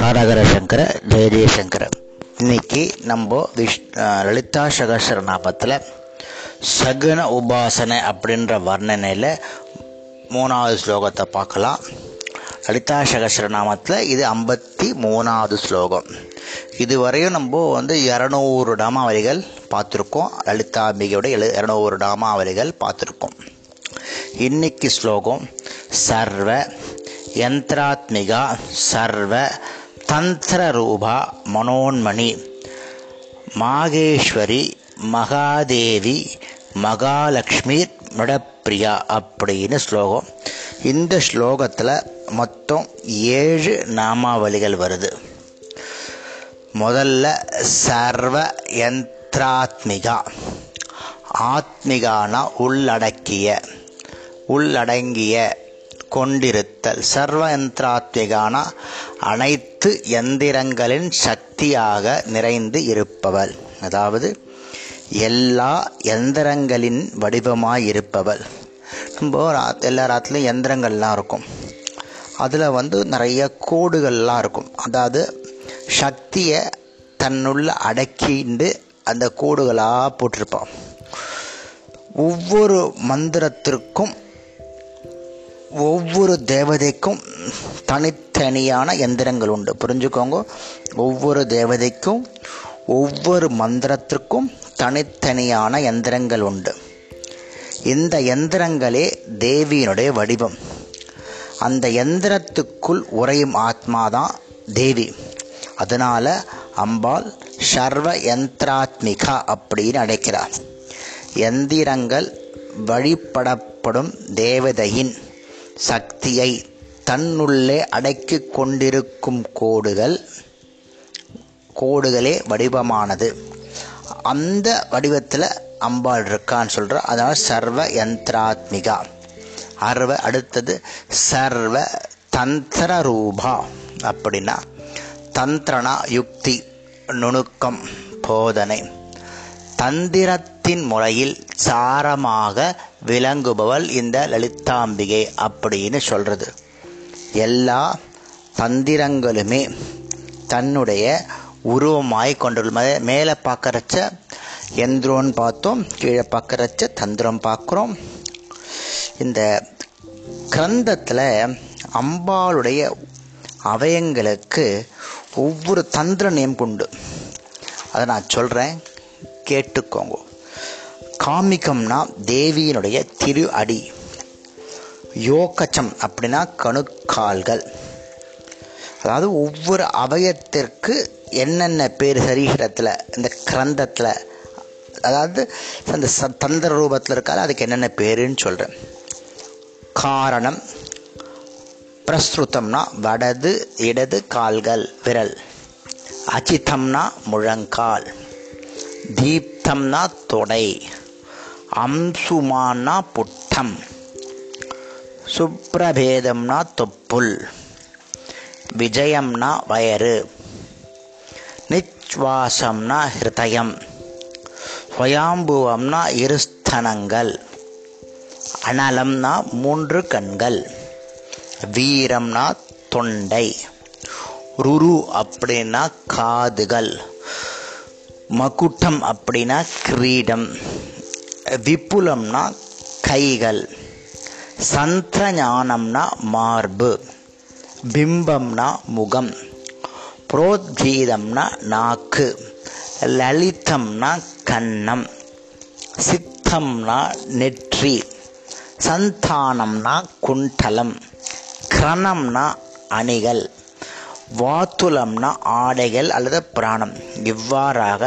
ஹரஹர சங்கர ஜெய ஜெயசங்கர இன்னைக்கு நம்ம விஷ் லலிதா சகசர நாமத்தில் சகுன உபாசனை அப்படின்ற வர்ணனையில் மூணாவது ஸ்லோகத்தை பார்க்கலாம். லலிதா சகசர நாமத்தில் இது ஐம்பத்தி மூணாவது ஸ்லோகம். இதுவரையும் நம்ம வந்து இரநூறு நாமாவளிகள் பார்த்துருக்கோம். லலிதாம்பிகையோட எழு இரநூறு நாமாவளிகள் பார்த்துருக்கோம். இன்னைக்கு ஸ்லோகம் சர்வ யந்திராத்மிகா சர்வ தந்திர ரூபா மனோன்மணி. மாகேஸ்வரி மகாதேவி மகாலட்சுமி மிடப்பிரியா அப்படின்னு ஸ்லோகம். இந்த ஸ்லோகத்தில் மொத்தம் ஏழு நாமாவளிகள் வருது. முதல்ல சர்வ யந்திராத்மிகா ஆத்மிகானா உள்ளடக்கிய உள்ளடங்கிய கொண்டிருத்தல். சர்வயந்திராத்விகான அனைத்து எந்திரங்களின் சக்தியாக நிறைந்து இருப்பவள். அதாவது எல்லா எந்திரங்களின் வடிவமாய் இருப்பவள் நம்ம ராத் எல்லா ராத்திலையும் எந்திரங்கள்லாம் இருக்கும். அதில் வந்து நிறைய கோடுகள்லாம் இருக்கும். அதாவது சக்தியை தன்னுள்ள அடக்கிண்டு அந்த கோடுகளாக போட்டிருப்பான் ஒவ்வொரு மந்திரத்திற்கும் ஒவ்வொரு தேவதைக்கும் தனித்தனியான எந்திரங்கள் உண்டு. புரிஞ்சுக்கோங்க. ஒவ்வொரு தேவதைக்கும் ஒவ்வொரு மந்திரத்திற்கும் தனித்தனியான எந்திரங்கள் உண்டு. இந்த எந்திரங்களே தேவியினுடைய வடிவம். அந்த எந்திரத்துக்குள் உறையும் ஆத்மாதான் தேவி. அதனால் அம்பாள் சர்வ யந்திராத்மிகா அப்படின்னு அழைக்கிறார் எந்திரங்கள் வழிபடப்படும் தேவதையின் சக்தியை தன்னுள்ளே அடக்கி கொண்டிருக்கும் கோடுகள் கோடுகளே வடிவமானது. அந்த வடிவத்தில் அம்பாள் இருக்கான்னு சொல்கிற அதனால் சர்வ யந்திராத்மிகா. அறுவ அடுத்தது சர்வ தந்திர ரூபா அப்படின்னா தந்திரனா யுக்தி நுணுக்கம் போதனை. தந்திரத்தின் முறையில் சாரமாக விளங்குபவள் இந்த லலிதாம்பிகை அப்படின்னு சொல்கிறது எல்லா தந்திரங்களுமே தன்னுடைய உருவமாய் கொண்டுள்ள மேலே பார்க்கறச்ச எந்திரோன்னு பார்த்தோம் கீழே பார்க்கறச்ச தந்திரம் பார்க்குறோம். இந்த கிரந்தத்தில் அம்பாளுடைய அவயங்களுக்கு ஒவ்வொரு தந்திர நேம் கொண்டு அதை நான் சொல்கிறேன் கேட்டுக்கோங்க. காமிகம்னா தேவியினுடைய திரு அடி யோகச்சம் அப்படின்னா கணுக்கால்கள். அதாவது ஒவ்வொரு அவயத்திற்கு என்னென்ன பேர் சரீரத்தில் இந்த கிரந்தத்தில் அதாவது அந்த ச தந்திர ரூபத்தில் இருக்காது அதுக்கு என்னென்ன பேருன்னு சொல்கிறேன் காரணம் பிரஸ்ருதம்னா வடது இடது கால்கள் விரல். அஜித்தம்னா முழங்கால். தீப்தம்னா தொடை. அம்சுமானா புட்டம். சுப்ரபேதம்னா தொப்புள். விஜயம்னா வயறு. நிச்வாசம்னா ஹிருதயம். ஸ்வயாம்புவம்னா இருஸ்தனங்கள். அனலம்னா மூன்று கண்கள். வீரம்னா தொண்டை. ருரு அப்படின்னா காதுகள். மகுட்டம் அப்படின்னா கிரீடம். விப்புலம்னா கைகள் சந்திரஞானம்னா மார்பு பிம்பம்னா முகம் புரோத்கீதம்னா நாக்கு லலிதம்னா கண்ணம் சித்தம்னா நெற்றி சந்தானம்னா குண்டலம் கிரணம்னா அணிகள் வாத்துலம்னா ஆடைகள் அல்லது பிராணம். இவ்வாறாக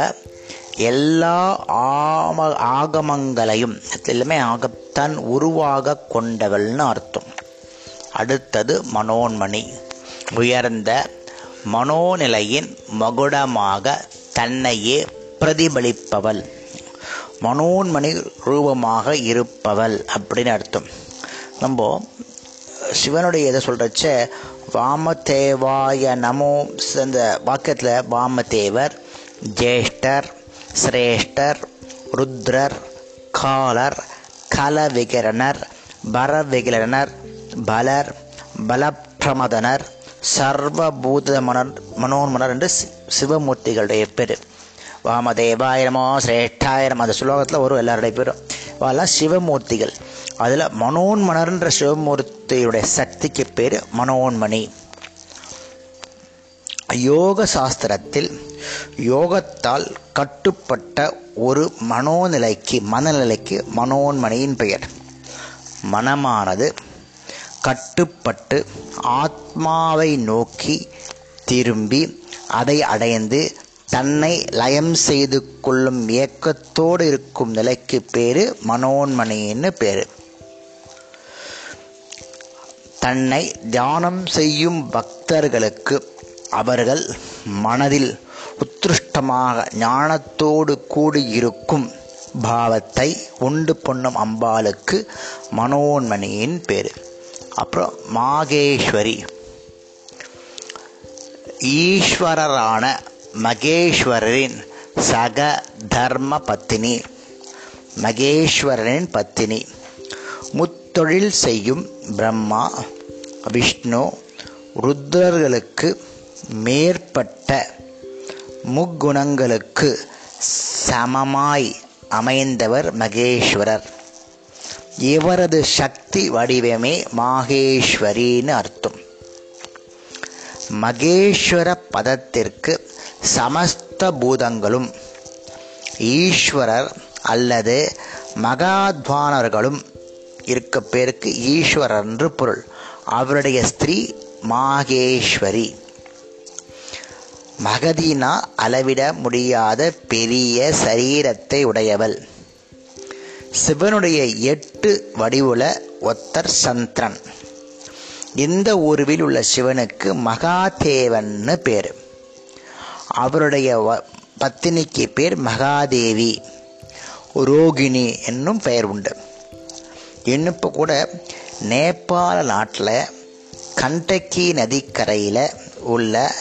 எல்லா ஆம ஆகமங்களையும் எல்லாமே ஆக தன் உருவாக கொண்டவள்னு அர்த்தம். அடுத்தது மனோன்மணி. உயர்ந்த மனோநிலையின் மகுடமாக தன்னையே பிரதிபலிப்பவள். மனோன்மணி ரூபமாக இருப்பவள் அப்படின்னு அர்த்தம். நம்ம சிவனுடைய இதை சொல்கிறச்ச வாமதேவாய நமோ அந்த வாக்கியத்தில் வாமதேவர் ஜேஷ்டர் சிரேஷ்டர் ருத்ரர் காலர் கலவிகரணர் பரவிகரணர் பலர் பலப்பிரமதனர் சர்வபூத மனர் மனோன்மனர் என்று சி- சிவமூர்த்திகளுடைய பேர். வாமதேவாய நமோ சிரேஷ்டாய நமோ அந்த ஸ்லோகத்தில் வரும் எல்லாருடைய பேரும் அதெல்லாம் சிவமூர்த்திகள். அதில் மனோன்மணர்ன்ற சிவமூர்த்தியுடைய சக்திக்கு பேர் மனோன்மணி. யோக சாஸ்திரத்தில் யோகத்தால் கட்டுப்பட்ட ஒரு மனோநிலைக்கு மனநிலைக்கு மனோன்மணியின் பெயர். மனமானது கட்டுப்பட்டு ஆத்மாவை நோக்கி திரும்பி அதை அடைந்து தன்னை லயம் செய்து கொள்ளும் இயக்கத்தோடு இருக்கும் நிலைக்கு பேர் மனோன்மணின்னு பேர். தன்னை தியானம் செய்யும் பக்தர்களுக்கு அவர்கள் மனதில் உத்ருஷ்டமாக ஞானத்தோடு கூடியிருக்கும் பாவத்தை உண்டு பொண்ணும் அம்பாளுக்கு மனோன்மணியின் பேர். அப்புறம் மாகேஸ்வரி. ஈஸ்வரரான மகேஸ்வரரின் சக தர்ம பத்தினி. மகேஸ்வரனின் பத்தினி. முத்தொழில் செய்யும் பிரம்மா விஷ்ணு ருத்ரர்களுக்கு மேற்பட்ட முக்குணங்களுக்கு சமமாய் அமைந்தவர் மகேஸ்வரர். இவரது சக்தி வடிவமே மாகேஸ்வரின்னு அர்த்தம். மகேஸ்வர பதத்திற்கு சமஸ்த பூதங்களும் ஈஸ்வரர் அல்லது மகாத்வானர்களும் இருக்க பேருக்கு ஈஸ்வரர் என்று பொருள். அவருடைய ஸ்திரீ மாகேஸ்வரி. மகதீனா அளவிட முடியாத பெரிய சரீரத்தை உடையவள். சிவனுடைய எட்டு வடிவுல ஒத்தர் சந்திரன். இந்த உருவில் உள்ள சிவனுக்கு மகாதேவன்னு பேர். அவருடைய வ- பத்தினிக்கு பேர் மகாதேவி. ரோகிணி என்னும் பெயர் உண்டு. இன்னும் இப்போ கூட நேபாள நாட்டில் கண்டக்கி நதிக்கரையில் உள்ள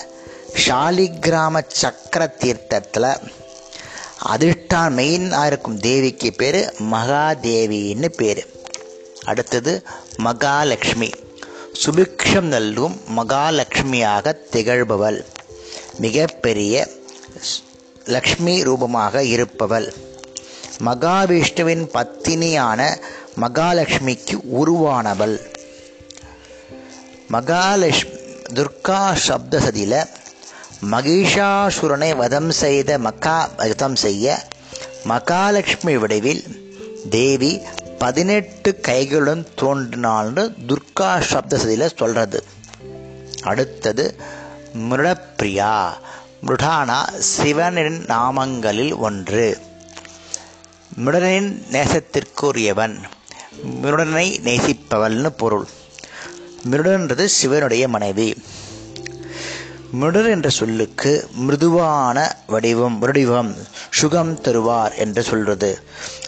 ஷாலிகிராம சக்கர தீர்த்தத்தில் அதிர்ஷ்டான் மெயினாக இருக்கும் தேவிக்கு பேர் மகாதேவின்னு பேர். அடுத்தது மகாலட்சுமி. சுபிக்ஷம் நல்லும் மகாலட்சுமியாக திகழ்பவள். மிகப்பெரிய லக்ஷ்மி ரூபமாக இருப்பவள். மகாவிஷ்ணுவின் பத்தினியான மகாலட்சுமிக்கு உருவானவள். மகாலட்சுமி துர்கா சப்தசதியில் மகிஷாசுரனை வதம் செய்த மக்கா வதம் செய்ய மகாலட்சுமி வடிவில் தேவி பதினெட்டு கைகளுடன் தோன்றினாள்னு துர்கா சப்தசதியில் சொல்கிறது அடுத்தது மிருடப்பிரியா மிருடானா சிவனின் நாமங்களில் ஒன்று. மிருடனின் நேசத்திற்குரியவன் மிருடனை நேசிப்பவள்னு பொருள். மிருடன்றது சிவனுடைய மனைவி. மிருடர் என்ற சொல்லுக்கு மிருதுவான வடிவம் வடிவம் சுகம் தருவார் என்று சொல்றது.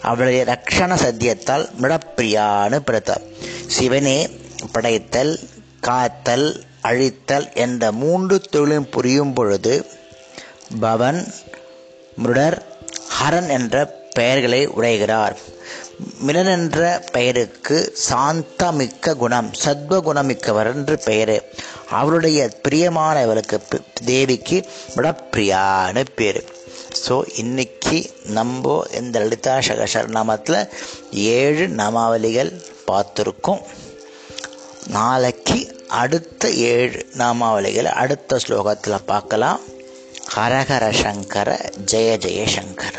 அவளுடைய ரக்ஷண சத்தியத்தால் மிருடப்பிரியான்னு பிறத்தார் சிவனே படைத்தல் காத்தல் அழித்தல் என்ற மூன்று தொழிலும் புரியும் பொழுது பவன் மிருடர் ஹரன் என்ற பெயர்களை உடைகிறார். மிலன் என்ற பெயருக்கு சாந்தமிக்க குணம் சத்வகுணமிக்கவர் என்று பெயர். அவருடைய பிரியமானவருக்கு தேவிக்கு விடப்பிரியான்னு பேர். ஸோ இன்னைக்கு நம்ம இந்த லலிதா சகசரநாமத்தில் ஏழு நாமாவளிகள் பார்த்துருக்கோம். நாளைக்கு அடுத்த ஏழு நாமாவளிகளை அடுத்த ஸ்லோகத்தில் பார்க்கலாம். ஹரஹர சங்கர ஜெய ஜெய சங்கர.